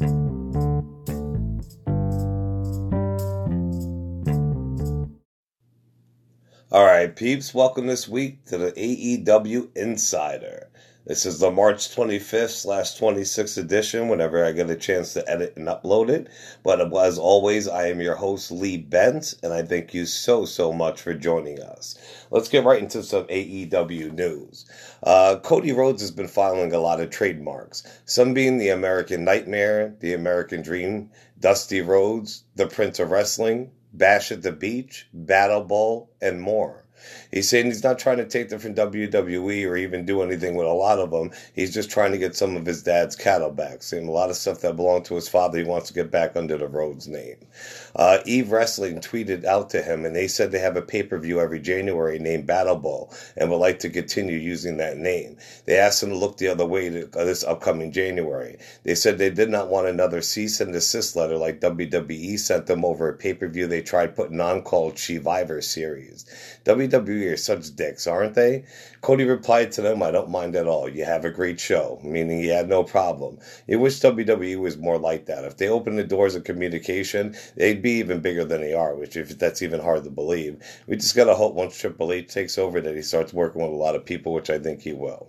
thank you. All right, peeps, welcome this week to the AEW Insider. This is the March 25th slash 26th edition whenever I get a chance to edit and upload it. But as always, I am your host, Lee Bent, and I thank you so, so much for joining us. Let's get right into some AEW news. Uh, Cody Rhodes has been filing a lot of trademarks, some being the American Nightmare, the American Dream, Dusty Rhodes, the Prince of Wrestling, Bash at the Beach, Battle Bowl, and more. He's saying he's not trying to take them from WWE or even do anything with a lot of them. He's just trying to get some of his dad's cattle back. Saying a lot of stuff that belonged to his father, he wants to get back under the Rhodes name. Uh, Eve Wrestling tweeted out to him, and they said they have a pay per view every January named Battle Bowl and would like to continue using that name. They asked him to look the other way to, uh, this upcoming January. They said they did not want another cease and desist letter like WWE sent them over a pay per view they tried putting on called Survivor Series. WWE are such dicks, aren't they? Cody replied to them, I don't mind at all. You have a great show, meaning he had no problem. You wish WWE was more like that. If they opened the doors of communication, they'd be even bigger than they are, which if that's even hard to believe. We just gotta hope once Triple H takes over that he starts working with a lot of people, which I think he will.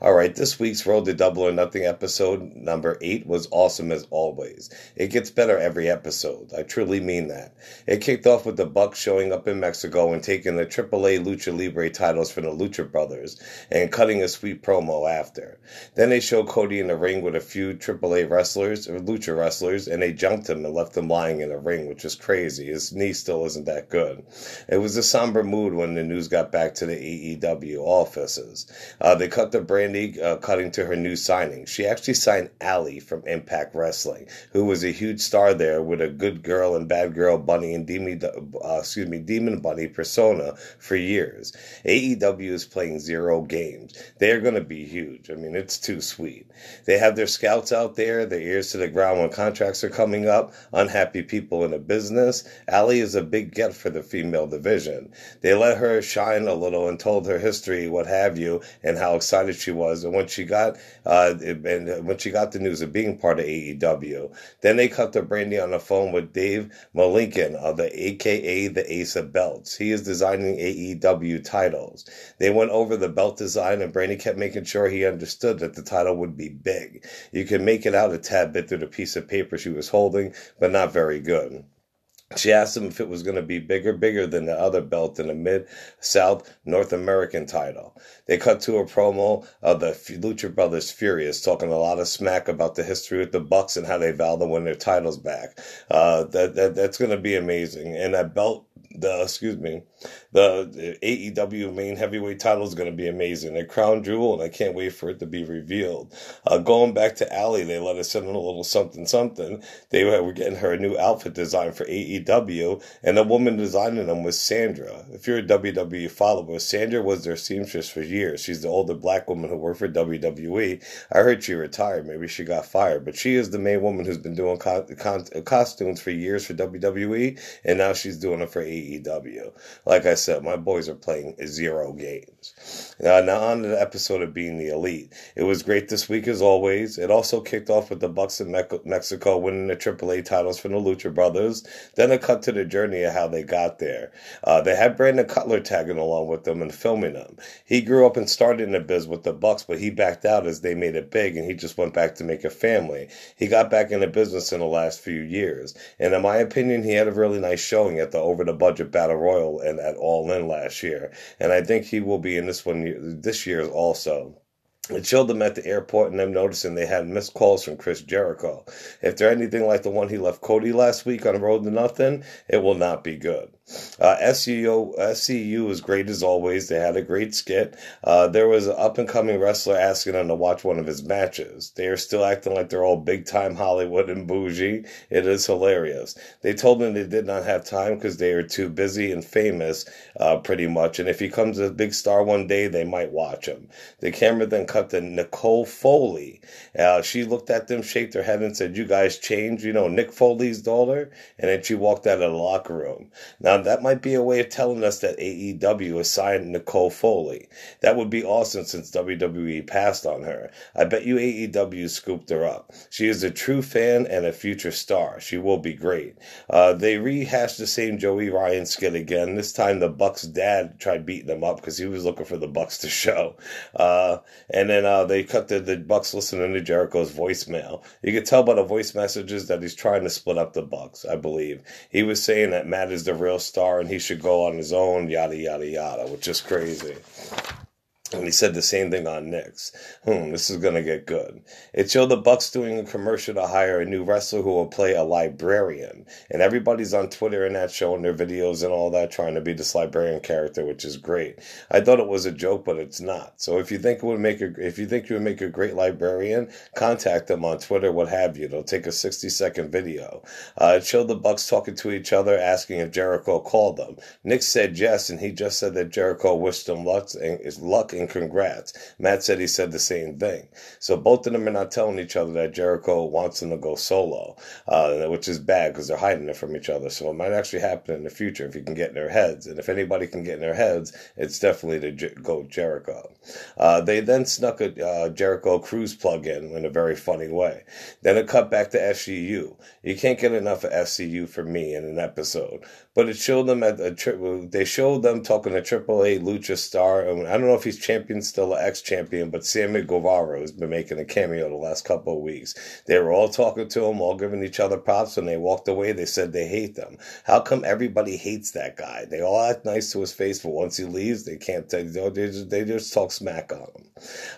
All right, this week's Road to Double or Nothing episode number eight was awesome as always. It gets better every episode. I truly mean that. It kicked off with the Bucks showing up in Mexico and taking the AAA Lucha Libre titles from the Lucha Brothers and cutting a sweet promo after. Then they show Cody in the ring with a few AAA wrestlers or Lucha wrestlers, and they jumped him and left him lying in the ring, which is crazy. His knee still isn't that good. It was a somber mood when the news got back to the AEW offices. Uh, they cut the Brandi uh, cutting to her new signing. She actually signed Allie from Impact Wrestling, who was a huge star there with a good girl and bad girl bunny and demon, uh, excuse me, demon bunny persona for years. AEW is playing zero games. They are going to be huge. I mean, it's too sweet. They have their scouts out there, their ears to the ground when contracts are coming up. Unhappy people in the business. Allie is a big get for the female division. They let her shine a little and told her history, what have you, and how excited excited she was, and when she got uh, and when she got the news of being part of AEW, then they cut to Brandi on the phone with Dave Millican of the AKA the Ace of Belts. He is designing AEW titles. They went over the belt design, and Brandi kept making sure he understood that the title would be big. You can make it out a tad bit through the piece of paper she was holding, but not very good. She asked him if it was going to be bigger, bigger than the other belt in the Mid South North American title. They cut to a promo of the Lucha Brothers Furious talking a lot of smack about the history with the Bucks and how they vow to win their titles back. Uh, that, that that's going to be amazing. And that belt the excuse me, the, AEW main heavyweight title is going to be amazing. A crown jewel, and I can't wait for it to be revealed. Uh, going back to Allie, they let us in on a little something something. They were getting her a new outfit design for AEW, and the woman designing them was Sandra. If you're a WWE follower, Sandra was their seamstress for years. She's the older black woman who worked for WWE. I heard she retired. Maybe she got fired, but she is the main woman who's been doing co- con- costumes for years for WWE, and now she's doing it for AEW. AEW. Like I said, my boys are playing zero games. Uh, now on to the episode of Being the Elite. It was great this week as always. It also kicked off with the Bucks in Mexico winning the AAA titles from the Lucha Brothers. Then it cut to the journey of how they got there. Uh, they had Brandon Cutler tagging along with them and filming them. He grew up and started in the biz with the Bucks, but he backed out as they made it big and he just went back to make a family. He got back into business in the last few years. And in my opinion, he had a really nice showing at the over the budget battle royal and at All In last year, and I think he will be in this one this year also. It showed them at the airport and them noticing they had missed calls from Chris Jericho. If they're anything like the one he left Cody last week on Road to Nothing, it will not be good. Uh, SCU was great as always. They had a great skit. Uh, there was an up and coming wrestler asking them to watch one of his matches. They are still acting like they're all big time Hollywood and bougie. It is hilarious. They told him they did not have time because they are too busy and famous, uh, pretty much. And if he comes a big star one day, they might watch him. The camera then to Noelle Foley. Uh, she looked at them, shaked her head, and said, You guys changed, you know, Mick Foley's daughter. And then she walked out of the locker room. Now, that might be a way of telling us that AEW assigned Noelle Foley. That would be awesome since WWE passed on her. I bet you AEW scooped her up. She is a true fan and a future star. She will be great. Uh, they rehashed the same Joey Ryan skit again. This time the Bucks dad tried beating him up because he was looking for the Bucks to show. Uh, and then uh, they cut the, the Bucks listening to Jericho's voicemail. You could tell by the voice messages that he's trying to split up the Bucks, I believe. He was saying that Matt is the real star and he should go on his own, yada, yada, yada, which is crazy. And he said the same thing on Nick's. Hmm, this is gonna get good. It showed the Bucks doing a commercial to hire a new wrestler who will play a librarian, and everybody's on Twitter and that showing their videos and all that, trying to be this librarian character, which is great. I thought it was a joke, but it's not. So if you think it would make a, if you think you would make a great librarian, contact them on Twitter, what have you. They'll take a sixty second video. Uh, it showed the Bucks talking to each other, asking if Jericho called them. Nick said yes, and he just said that Jericho wished him luck and his luck and congrats. Matt said he said the same thing. So both of them are not telling each other that Jericho wants them to go solo, uh, which is bad because they're hiding it from each other. So it might actually happen in the future if you can get in their heads. And if anybody can get in their heads, it's definitely to go Jericho. Uh, they then snuck a uh, Jericho cruise plug in in a very funny way. Then it cut back to SCU. You can't get enough of SCU for me in an episode. But it showed them at a trip. They showed them talking to AAA Lucha Star. I don't know if he's champion still, ex champion, but Sammy Guevara has been making a cameo the last couple of weeks. They were all talking to him, all giving each other props. When they walked away, they said they hate them. How come everybody hates that guy? They all act nice to his face, but once he leaves, they can't. They, just, they just talk smack on him.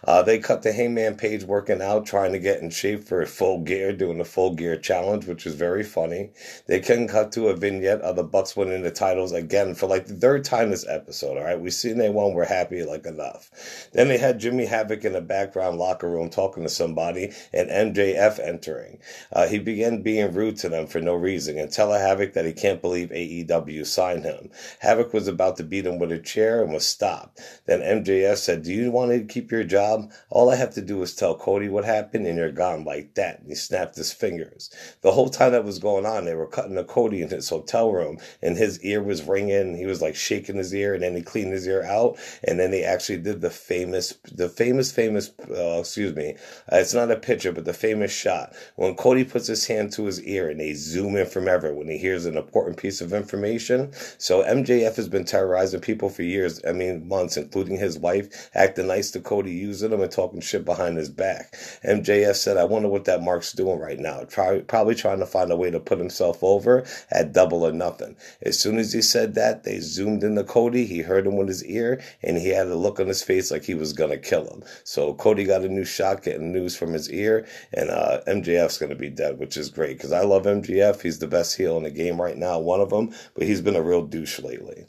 Uh, they cut the Hangman Page working out, trying to get in shape for a full gear, doing the full gear challenge, which is very funny. They can cut to a vignette of the Bucks winning the titles again for like the third time this episode. All right, we seen they won, we're happy like enough. Then they had Jimmy Havoc in the background locker room talking to somebody, and MJF entering. Uh, he began being rude to them for no reason and telling Havoc that he can't believe AEW signed him. Havoc was about to beat him with a chair and was stopped. Then MJF said, "Do you want to keep?" keep your job, all I have to do is tell Cody what happened and you're gone like that. And he snapped his fingers. The whole time that was going on, they were cutting to Cody in his hotel room and his ear was ringing. He was like shaking his ear and then he cleaned his ear out. And then they actually did the famous, the famous, famous, uh, excuse me, uh, it's not a picture, but the famous shot when Cody puts his hand to his ear and they zoom in from ever when he hears an important piece of information. So MJF has been terrorizing people for years. I mean, months, including his wife, acting nice to Cody using him and talking shit behind his back. MJF said, I wonder what that Mark's doing right now. Try, probably trying to find a way to put himself over at double or nothing. As soon as he said that, they zoomed into Cody. He heard him with his ear, and he had a look on his face like he was to kill him. So Cody got a new shot getting news from his ear, and uh, MJF's to be dead, which is great because I love MJF. He's the best heel in the game right now, one of them, but he's been a real douche lately.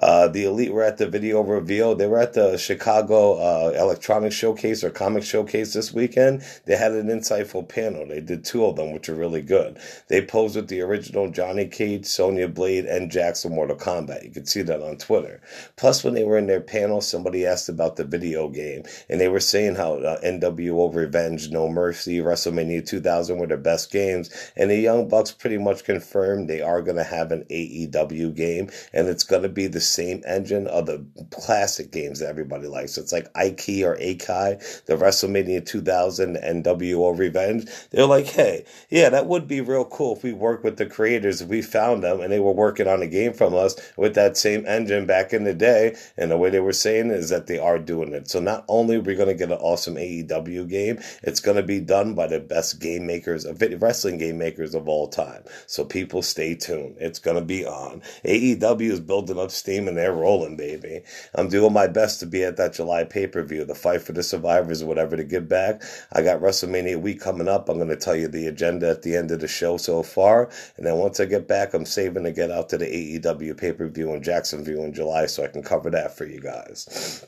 Uh, the Elite were at the video reveal. They were at the Chicago uh, Electronic Showcase or Comic Showcase this weekend. They had an insightful panel. They did two of them, which are really good. They posed with the original Johnny Cage, Sonya Blade, and Jackson Mortal Kombat. You can see that on Twitter. Plus, when they were in their panel, somebody asked about the video game, and they were saying how uh, NWO Revenge, No Mercy, WrestleMania 2000 were their best games, and the Young Bucks pretty much confirmed they are going to have an AEW game, and it's going to be the same engine of the classic games that everybody likes. It's like Ike or Akai, the WrestleMania 2000 NWO Revenge. They're like, hey, yeah, that would be real cool if we worked with the creators, if we found them and they were working on a game from us with that same engine back in the day. And the way they were saying is that they are doing it. So not only are we going to get an awesome AEW game, it's going to be done by the best game makers, uh, of wrestling game makers of all time. So people stay tuned. It's going to be on. AEW is building up steam and they're rolling, baby. I'm doing my best to be at that July pay per view, the fight for the survivors or whatever to give back. I got WrestleMania week coming up. I'm going to tell you the agenda at the end of the show so far. And then once I get back, I'm saving to get out to the AEW pay per view in Jacksonville in July so I can cover that for you guys.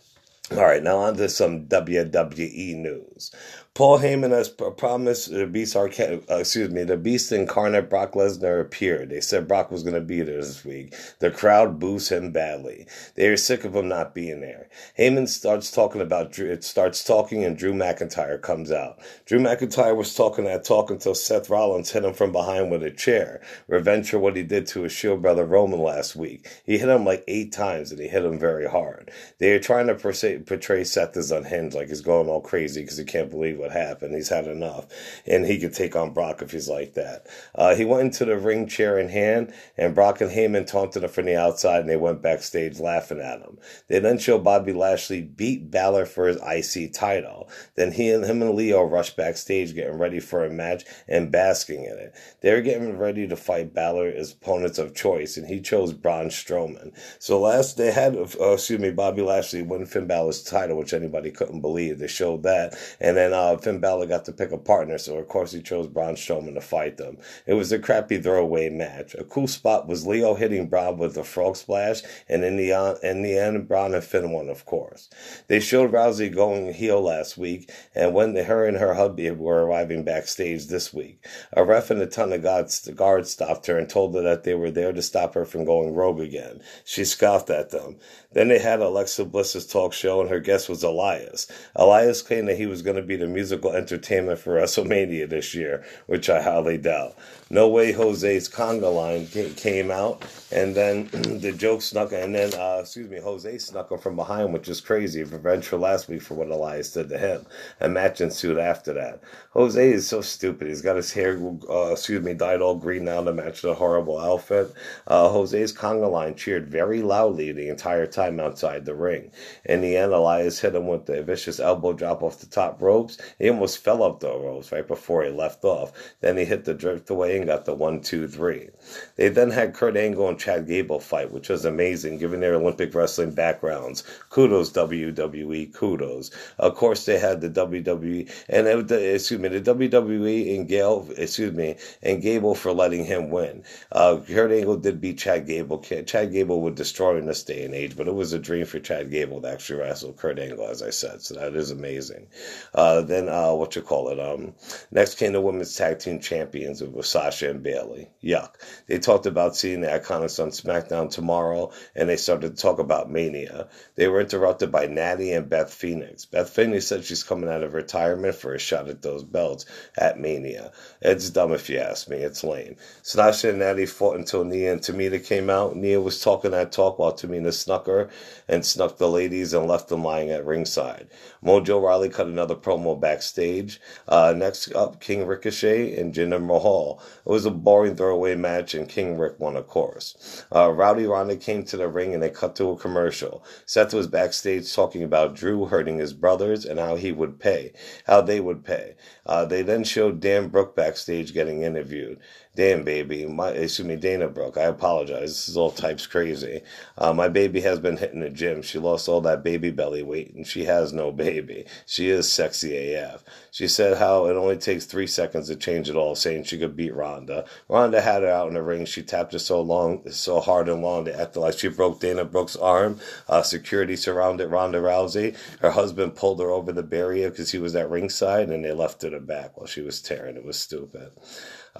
All right, now on to some WWE news. Paul Heyman has promised the Beast Arca- uh, excuse me, the Beast incarnate Brock Lesnar appeared. They said Brock was going to be there this week. The crowd boos him badly. They are sick of him not being there. Heyman starts talking about Drew, it starts talking and Drew McIntyre comes out. Drew McIntyre was talking that talk until Seth Rollins hit him from behind with a chair. Revenge for what he did to his Shield brother Roman last week. He hit him like eight times and he hit him very hard. They are trying to portray Seth as unhinged, like he's going all crazy because he can't believe what happened. He's had enough, and he could take on Brock if he's like that. Uh, he went into the ring chair in hand, and Brock and Heyman taunted him from the outside, and they went backstage laughing at him. They then show Bobby Lashley beat Balor for his IC title. Then he and him and Lio rushed backstage, getting ready for a match and basking in it. They were getting ready to fight Balor as opponents of choice, and he chose Braun Strowman. So last they had, uh, excuse me, Bobby Lashley win Finn Balor's title, which anybody couldn't believe. They showed that, and then uh, Finn Balor got to pick a partner, so of course he chose Braun Strowman to fight them. It was a crappy throwaway match. A cool spot was Lio hitting Braun with a frog splash, and in the, uh, in the end, Braun and Finn won, of course. They showed Rousey going heel last week, and when the, her and her hubby were arriving backstage this week, a ref and a ton of guards, guards stopped her and told her that they were there to stop her from going rogue again. She scoffed at them. Then they had Alexa Bliss's talk show, and her guest was Elias. Elias claimed that he was going to be the musical entertainment for WrestleMania this year, which I highly doubt. No Way Jose's conga line came out, and then the joke snuck, and then, uh, excuse me, Jose snuck him from behind, which is crazy. Revenge for last week for what Elias did to him. A match ensued after that. Jose is so stupid. He's got his hair, uh, excuse me, dyed all green now to match the horrible outfit. Uh, Jose's conga line cheered very loudly the entire time outside the ring. In the end, Elias hit him with a vicious elbow drop off the top ropes. He almost fell off the ropes right before he left off. Then he hit the drift away and got the one, two, three. They then had Kurt Angle and Chad Gable fight, which was amazing given their Olympic wrestling backgrounds. Kudos WWE, kudos. Of course, they had the WWE and it, excuse me, the WWE and Gale, excuse me, and Gable for letting him win. Uh, Kurt Angle did beat Chad Gable. Chad Gable would destroy in this day and age, but it was a dream for Chad Gable to actually wrestle Kurt Angle, as I said. So that is amazing. Uh, then uh, what you call it? Um, next came the women's tag team champions with Sasha and Bayley. Yuck. They talked about seeing the Iconics on SmackDown tomorrow, and they started to talk about Mania. They were interrupted by Natty and Beth Phoenix. Beth Phoenix said she's coming out of retirement for a shot at those belts at Mania. It's dumb if you ask me. It's lame. Sasha and Natty fought until Nia and Tamina came out. Nia was talking that talk while Tamina snuck her and snuck the ladies and left them lying at ringside. Mojo Rawley cut another promo backstage. Uh, next up, King Ricochet and Jinder Mahal. It was a boring throwaway match, and King Rick won, of course. Uh, Rowdy Ronda came to the ring and they cut to a commercial. Seth was backstage talking about Drew hurting his brothers and how he would pay, how they would pay. Uh, they then showed Dan Brooke backstage getting interviewed. Damn, baby. My, excuse me, Dana Brooke. I apologize. This is all types crazy. Uh, my baby has been hitting the gym. She lost all that baby belly weight, and she has no baby. She is sexy AF. She said how it only takes three seconds to change it all, saying she could beat Ronda. Ronda had her out in the ring. She tapped her so long, so hard and long, they acted like she broke Dana Brooke's arm. Uh, security surrounded Ronda Rousey. Her husband pulled her over the barrier because he was at ringside, and they left her to back while she was tearing. It was stupid.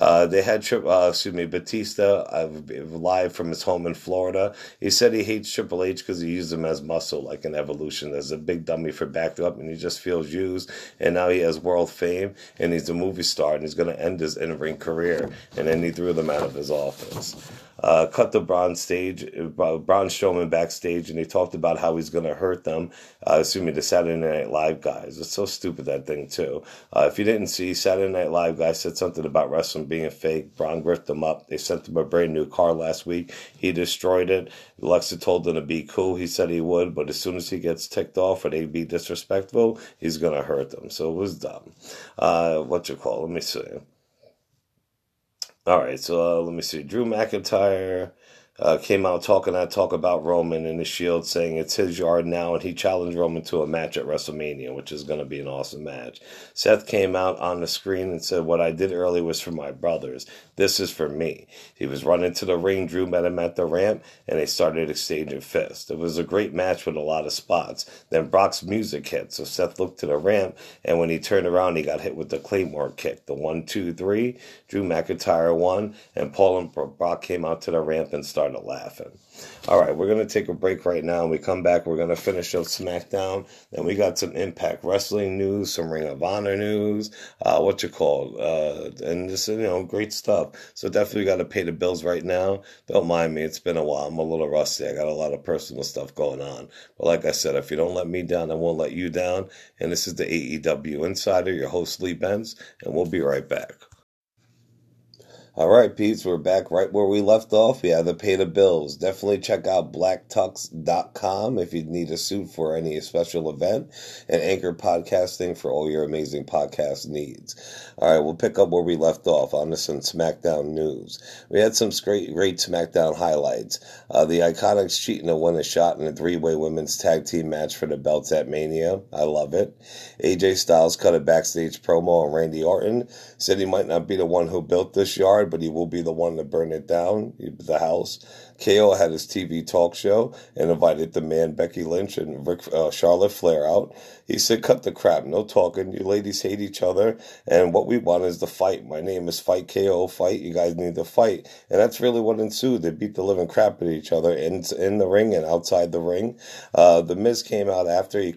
Uh, they had uh, excuse me Batista uh, live from his home in Florida. He said he hates Triple H because he used him as muscle, like an evolution, as a big dummy for backup, and he just feels used. And now he has world fame, and he's a movie star, and he's going to end his in ring career. And then he threw them out of his office uh, cut the Braun stage, uh, Braun Strowman backstage, and he talked about how he's going to hurt them. Uh, assuming the Saturday Night Live guys. It's so stupid that thing too. Uh, if you didn't see, Saturday Night Live guy said something about wrestling being a fake. Braun gripped them up. They sent him a brand new car last week. He destroyed it. Alexa told him to be cool. He said he would, but as soon as he gets ticked off or they be disrespectful, he's going to hurt them. So it was dumb. Uh, what you call? Let me see. All right, so uh, let me see. Drew McIntyre. Uh, came out talking that talk about Roman and the Shield, saying it's his yard now, and he challenged Roman to a match at WrestleMania, which is going to be an awesome match. Seth came out on the screen and said, "What I did early was for my brothers. This is for me." He was running to the ring. Drew met him at the ramp, and they started exchanging fists. It was a great match with a lot of spots. Then Brock's music hit, so Seth looked to the ramp, and when he turned around, he got hit with the Claymore kick, the one, two, three. Drew McIntyre won, and Paul and Brock came out to the ramp and started started laughing. All right, we're going to take a break right now. When we come back, we're going to finish up SmackDown. Then we got some Impact Wrestling news, some Ring of Honor news, uh, what you call, uh, and just, you know, great stuff. So definitely got to pay the bills right now. Don't mind me. It's been a while. I'm a little rusty. I got a lot of personal stuff going on. But like I said, if you don't let me down, I won't let you down. And this is the AEW Insider, your host, Lee Benz, and we'll be right back. All right, Pete's, we're back right where we left off. We have to pay the bills. Definitely check out blacktux.com if you need a suit for any special event and Anchor Podcasting for all your amazing podcast needs. All right, we'll pick up where we left off on this and SmackDown news. We had some great, great SmackDown highlights. Uh, the Iconics cheating to win a shot in a three-way women's tag team match for the belts at Mania. I love it. AJ Styles cut a backstage promo on Randy Orton. Said he might not be the one who built this yard but he will be the one to burn it down, the house. KO had his TV talk show and invited the man Becky Lynch and Rick, uh, Charlotte Flair out. He said, "Cut the crap, no talking. You ladies hate each other, and what we want is the fight. My name is Fight KO. Fight. You guys need to fight." And that's really what ensued. They beat the living crap at each other in in the ring and outside the ring. Uh, the Miz came out after he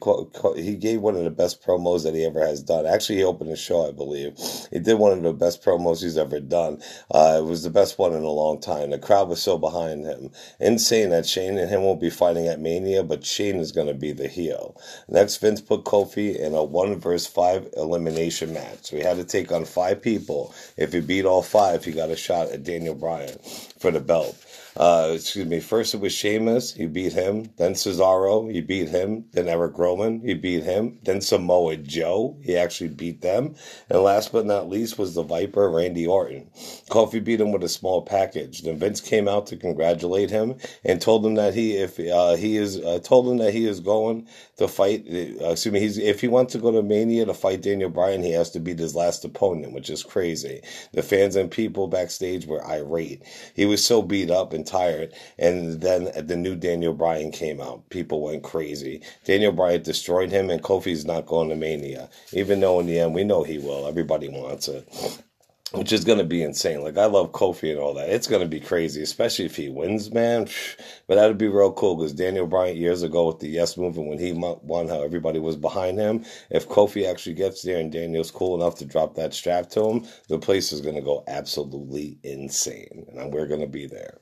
he gave one of the best promos that he ever has done. Actually, he opened the show, I believe. He did one of the best promos he's ever done. Uh, it was the best one in a long time. The crowd was so behind him. Insane that Shane and him won't be fighting at Mania, but Shane is going to be the heel. Next, Vince put Kofi in a one versus five elimination match. So he had to take on five people. If he beat all five, he got a shot at Daniel Bryan for the belt. Uh, excuse me. First it was Sheamus. He beat him. Then Cesaro. He beat him. Then Eric Rowan. He beat him. Then Samoa Joe. He actually beat them. And last but not least was the Viper, Randy Orton. Kofi beat him with a small package. Then Vince came out to congratulate him and told him that he, if uh, he is, uh, told him that he is going to fight. Uh, excuse me. He's if he wants to go to Mania to fight Daniel Bryan, he has to beat his last opponent, which is crazy. The fans and people backstage were irate. He was so beat up and tired. And then the new Daniel Bryan came out. People went crazy. Daniel Bryan destroyed him, and Kofi's not going to Mania. Even though in the end we know he will. Everybody wants it which is going to be insane. Like I love Kofi and all that. It's going to be crazy, especially if he wins, man. But that'd be real cool because Daniel Bryan years ago with the Yes Movement when he won, how everybody was behind him. If Kofi actually gets there and Daniel's cool enough to drop that strap to him, the place is going to go absolutely insane, and we're going to be there.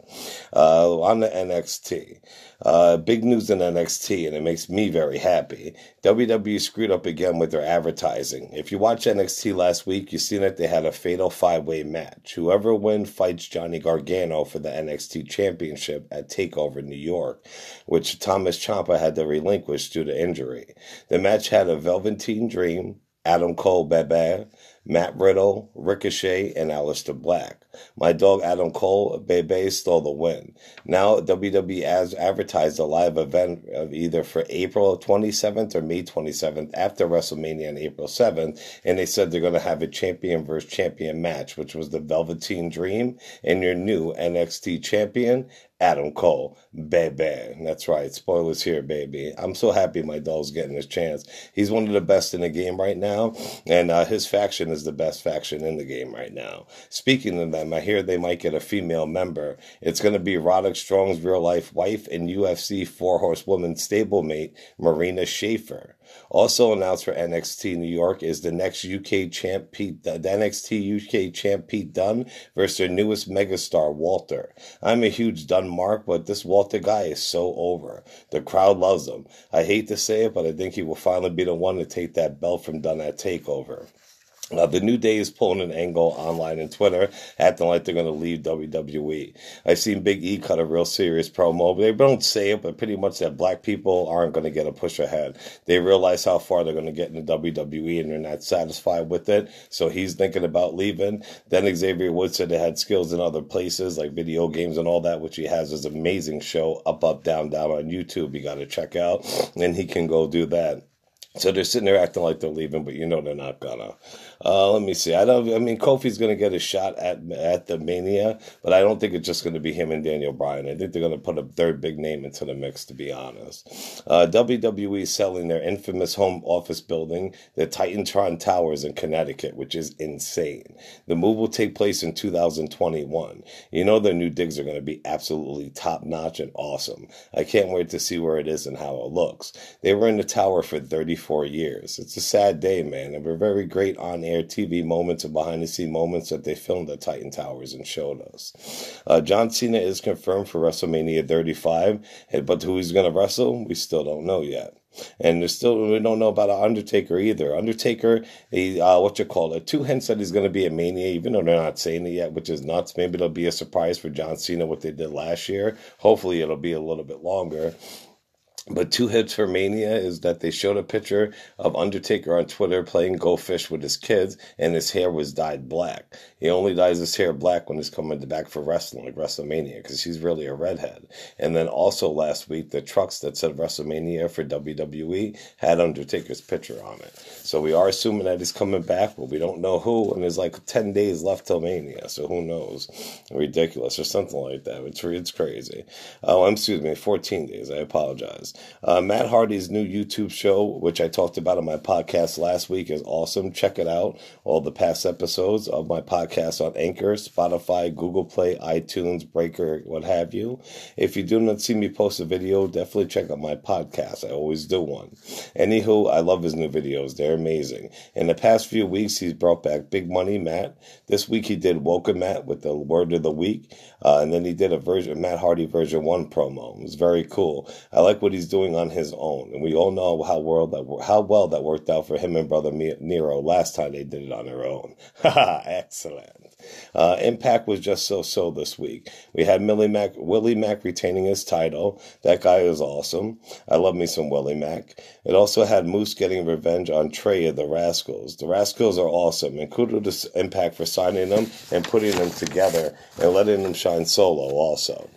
Uh, on the NXT, uh, big news in NXT, and it makes me very happy. WWE screwed up again with their advertising. If you watch NXT last week, you seen that they had a fatal five way match. Whoever wins fights Johnny Gargano for the NXT Championship at TakeOver New York, which Tommaso Ciampa had to relinquish due to injury. The match had a Velveteen Dream, Adam Cole Bebe, Matt Riddle, Ricochet, and Aleister Black. My dog Adam Cole, Bebe, stole the win. Now WWE has advertised a live event of either for April 27th or May 27th after WrestleMania on April 7th, and they said they're going to have a champion versus champion match, which was the Velveteen Dream and your new NXT champion, Adam Cole, baby. That's right. Spoilers here, baby. I'm so happy my dog's getting his chance. He's one of the best in the game right now, and uh, his faction is the best faction in the game right now. Speaking of them, I hear they might get a female member. It's going to be Roderick Strong's real life wife and UFC four horsewoman stablemate, Marina Shafir. Also announced for NXT New York is the next UK champ Pete, the NXT UK champ Pete Dunne versus their newest megastar Walter. I'm a huge Dunne mark, but this Walter guy is so over. The crowd loves him. I hate to say it, but I think he will finally be the one to take that belt from Dunne at Takeover. Uh, the New Day is pulling an angle online and Twitter, acting like they're going to leave WWE. I've seen Big E cut a real serious promo. They don't say it, but pretty much that black people aren't going to get a push ahead. They realize how far they're going to get in the WWE and they're not satisfied with it. So he's thinking about leaving. Then Xavier Woods said they had skills in other places like video games and all that, which he has his amazing show, Up, Up, Down, Down on YouTube. You got to check out. And he can go do that. So they're sitting there acting like they're leaving, but you know they're not gonna. Uh, let me see. I don't. I mean, Kofi's gonna get a shot at at the Mania, but I don't think it's just gonna be him and Daniel Bryan. I think they're gonna put a third big name into the mix. To be honest, uh, WWE selling their infamous home office building, the Titantron Towers in Connecticut, which is insane. The move will take place in 2021. You know their new digs are gonna be absolutely top notch and awesome. I can't wait to see where it is and how it looks. They were in the tower for 34 years. It's a sad day, man. There were very great on air TV moments and behind the scene moments that they filmed at Titan Towers and showed us. Uh, John Cena is confirmed for WrestleMania 35, but who he's going to wrestle, we still don't know yet. And there's still we don't know about Undertaker either. Undertaker, he, uh, what you call it? Two hints that he's going to be a Mania, even though they're not saying it yet, which is nuts. Maybe it'll be a surprise for John Cena what they did last year. Hopefully, it'll be a little bit longer. But two hits for Mania is that they showed a picture of Undertaker on Twitter playing Go Fish with his kids, and his hair was dyed black. He only dyes his hair black when he's coming back for wrestling, like WrestleMania, because he's really a redhead. And then also last week, the trucks that said WrestleMania for WWE had Undertaker's picture on it. So we are assuming that he's coming back, but we don't know who. And there's like 10 days left till Mania, so who knows? Ridiculous or something like that. It's, it's crazy. Oh, excuse me, 14 days. I apologize. Uh, Matt Hardy's new YouTube show, which I talked about on my podcast last week, is awesome. Check it out. All the past episodes of my podcast on Anchor, Spotify, Google Play, iTunes, Breaker, what have you. If you do not see me post a video, definitely check out my podcast. I always do one. Anywho, I love his new videos. They're amazing. In the past few weeks, he's brought back Big Money Matt. This week he did Woken Matt with the word of the week. Uh, and then he did a version, Matt Hardy version one promo. It was very cool. I like what he's doing on his own, and we all know how well that how well that worked out for him and brother Nero last time they did it on their own. Excellent. Uh, Impact was just so so this week. We had Millie Mac, Willie Mack retaining his title. That guy is awesome. I love me some Willie Mack. It also had Moose getting revenge on Trey of the Rascals. The Rascals are awesome, and kudos to Impact for signing them and putting them together and letting them shine solo also.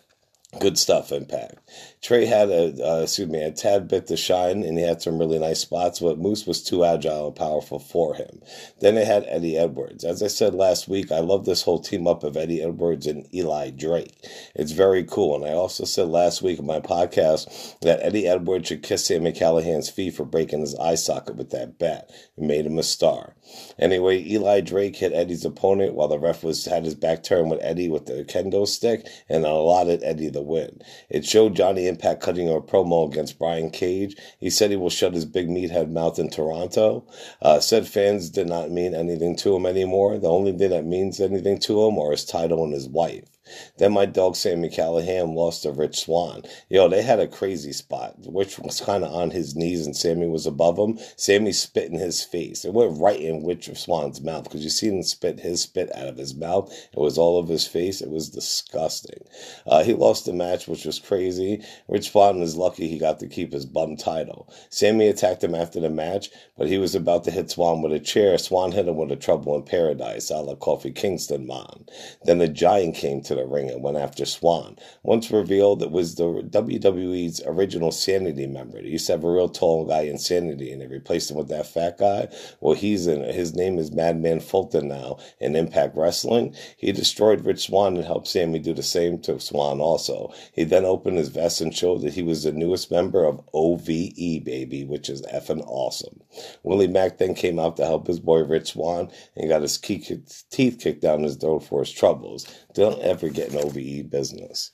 Good stuff, Impact. Trey had a uh, excuse me a tad bit to shine, and he had some really nice spots, but Moose was too agile and powerful for him. Then they had Eddie Edwards. As I said last week, I love this whole team up of Eddie Edwards and Eli Drake. It's very cool, and I also said last week in my podcast that Eddie Edwards should kiss Sami Callihan's feet for breaking his eye socket with that bat. It made him a star. Anyway, Eli Drake hit Eddie's opponent while the ref was had his back turned with Eddie with the kendo stick and allotted Eddie the win. It showed Johnny Impact cutting a promo against Brian Cage. He said he will shut his big meathead mouth in Toronto. Uh, said fans did not mean anything to him anymore. The only thing that means anything to him are his title and his wife. Then my dog Sami Callihan lost to Rich Swann. Yo, they had a crazy spot. Rich was kind of on his knees and Sami was above him. Sami spit in his face. It went right in Rich Swann's mouth because you see him spit his spit out of his mouth. It was all over his face. It was disgusting. Uh, he lost the match, which was crazy. Rich Swann was lucky he got to keep his bum title. Sami attacked him after the match, but he was about to hit Swann with a chair. Swann hit him with a trouble in paradise, a la Kofi Kingston man. Then the Giant came to the ring and went after Swann. Once revealed, it was the WWE's original Sanity member. They used to have a real tall guy in Sanity, and they replaced him with that fat guy. Well, he's in. His name is Madman Fulton now in Impact Wrestling. He destroyed Rich Swann and helped Sami do the same to Swann. Also, he then opened his vest and showed that he was the newest member of OVE, baby, which is effing awesome. Willie Mack then came out to help his boy Rich Swann and got his teeth kicked down his throat for his troubles. Don't ever get an OVE business.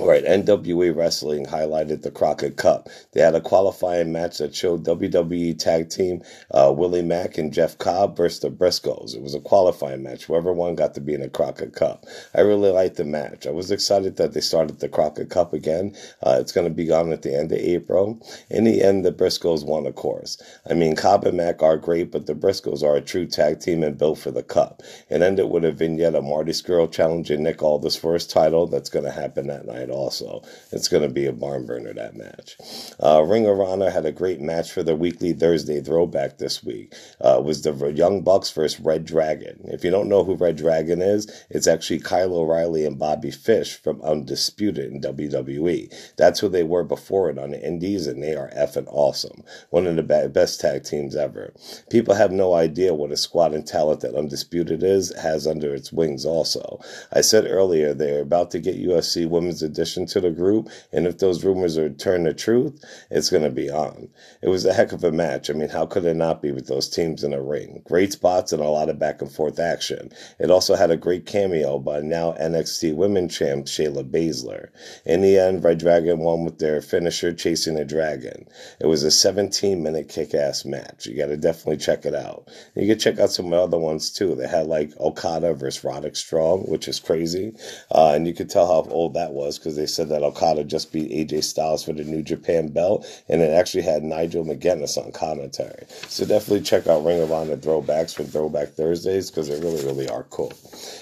Right, NWA Wrestling highlighted the Crockett Cup. They had a qualifying match that showed WWE Tag Team uh, Willie Mack and Jeff Cobb versus the Briscoes. It was a qualifying match. Whoever won got to be in the Crockett Cup. I really liked the match. I was excited that they started the Crockett Cup again. Uh, it's going to be on at the end of April. In the end, the Briscoes won, of course. I mean, Cobb and Mack are great, but the Briscoes are a true tag team and built for the Cup. It ended with a vignette of Marty Scurll challenging Nick Aldis for his title. That's going to happen that night also. It's going to be a barn burner, that match. Uh, Ring of Honor had a great match for the weekly Thursday throwback this week. Uh, was the Young Bucks versus Red Dragon. If you don't know who Red Dragon is, it's actually Kyle O'Reilly and Bobby Fish from Undisputed in WWE. That's who they were before it on the Indies, and they are effing awesome. One of the best tag teams ever. People have no idea what a squad and talent that Undisputed is has under its wings. Also, I said earlier they're about to get UFC Women's Edition to the group, and if those rumors are turned to truth, it's going to be on. It was a heck of a match. I mean, how could it not be with those teams in a ring? Great spots and a lot of back and forth action. It also had a great cameo by now NXT Women Champ Shayna Baszler. In the end, Red Dragon won with their finisher chasing a dragon. It was a 17 minute kick ass match. You got to definitely check it out. You can check out some the other ones too. They had like Okada versus Roderick Strong, which is crazy. Uh, and you could tell how old that was because they said that Okada just beat AJ Styles for the New Japan belt, and it actually had Nigel McGuinness on commentary. So definitely check out Ring of Honor throwbacks for Throwback Thursdays because they really, really are cool.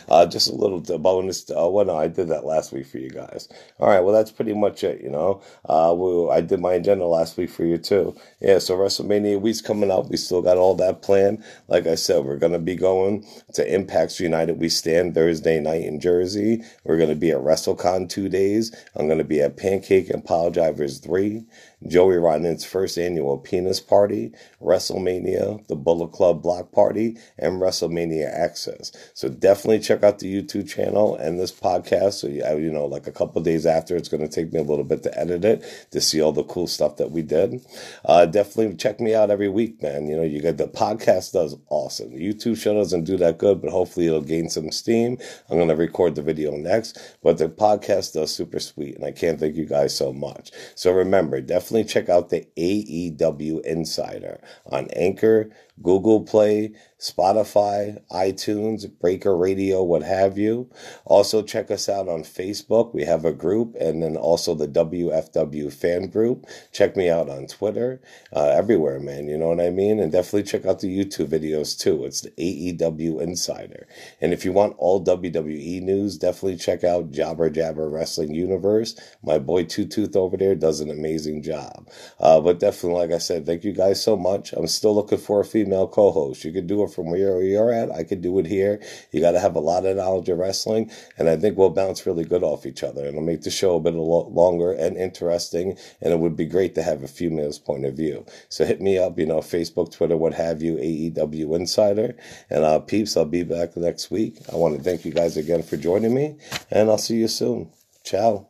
Uh, just a little bonus. Uh, well, no, I did that last week for you guys. All right, well, that's pretty much it, you know. Uh, I did my agenda last week for you too. Yeah, so WrestleMania week's coming up. We still got all that planned. Like I said, we're going to be going to Impacts United We Stand Thursday night in Jersey. We're going to be at WrestleCon two days. I'm going to be at Pancake and Drivers 3. Joey Rodden's first annual penis party, WrestleMania, the Bullet Club block party, and WrestleMania Access. So definitely check out the YouTube channel and this podcast. So you know, like a couple days after, it's going to take me a little bit to edit it to see all the cool stuff that we did. Uh, definitely check me out every week, man. You know, you got the podcast does awesome. The YouTube show doesn't do that good, but hopefully it'll gain some steam. I'm going to record the video next, but the podcast does super sweet, and I can't thank you guys so much. So remember, definitely definitely check out the AEW Insider on Anchor, Google Play, Spotify, iTunes, Breaker Radio, what have you. Also, check us out on Facebook. We have a group, and then also the WFW fan group. Check me out on Twitter, uh, everywhere, man. You know what I mean? And definitely check out the YouTube videos too. It's the AEW Insider. And if you want all WWE news, definitely check out Jabber Jabber Wrestling Universe. My boy Two Tooth over there does an amazing job. Uh, but definitely, like I said, thank you guys so much. I'm still looking for a female co host. You could do it from where you're at. I could do it here. You got to have a lot of knowledge of wrestling, and I think we'll bounce really good off each other. And it'll make the show a bit longer and interesting. And it would be great to have a female's point of view. So hit me up, you know, Facebook, Twitter, what have you, AEW Insider. And uh, peeps, I'll be back next week. I want to thank you guys again for joining me, and I'll see you soon. Ciao.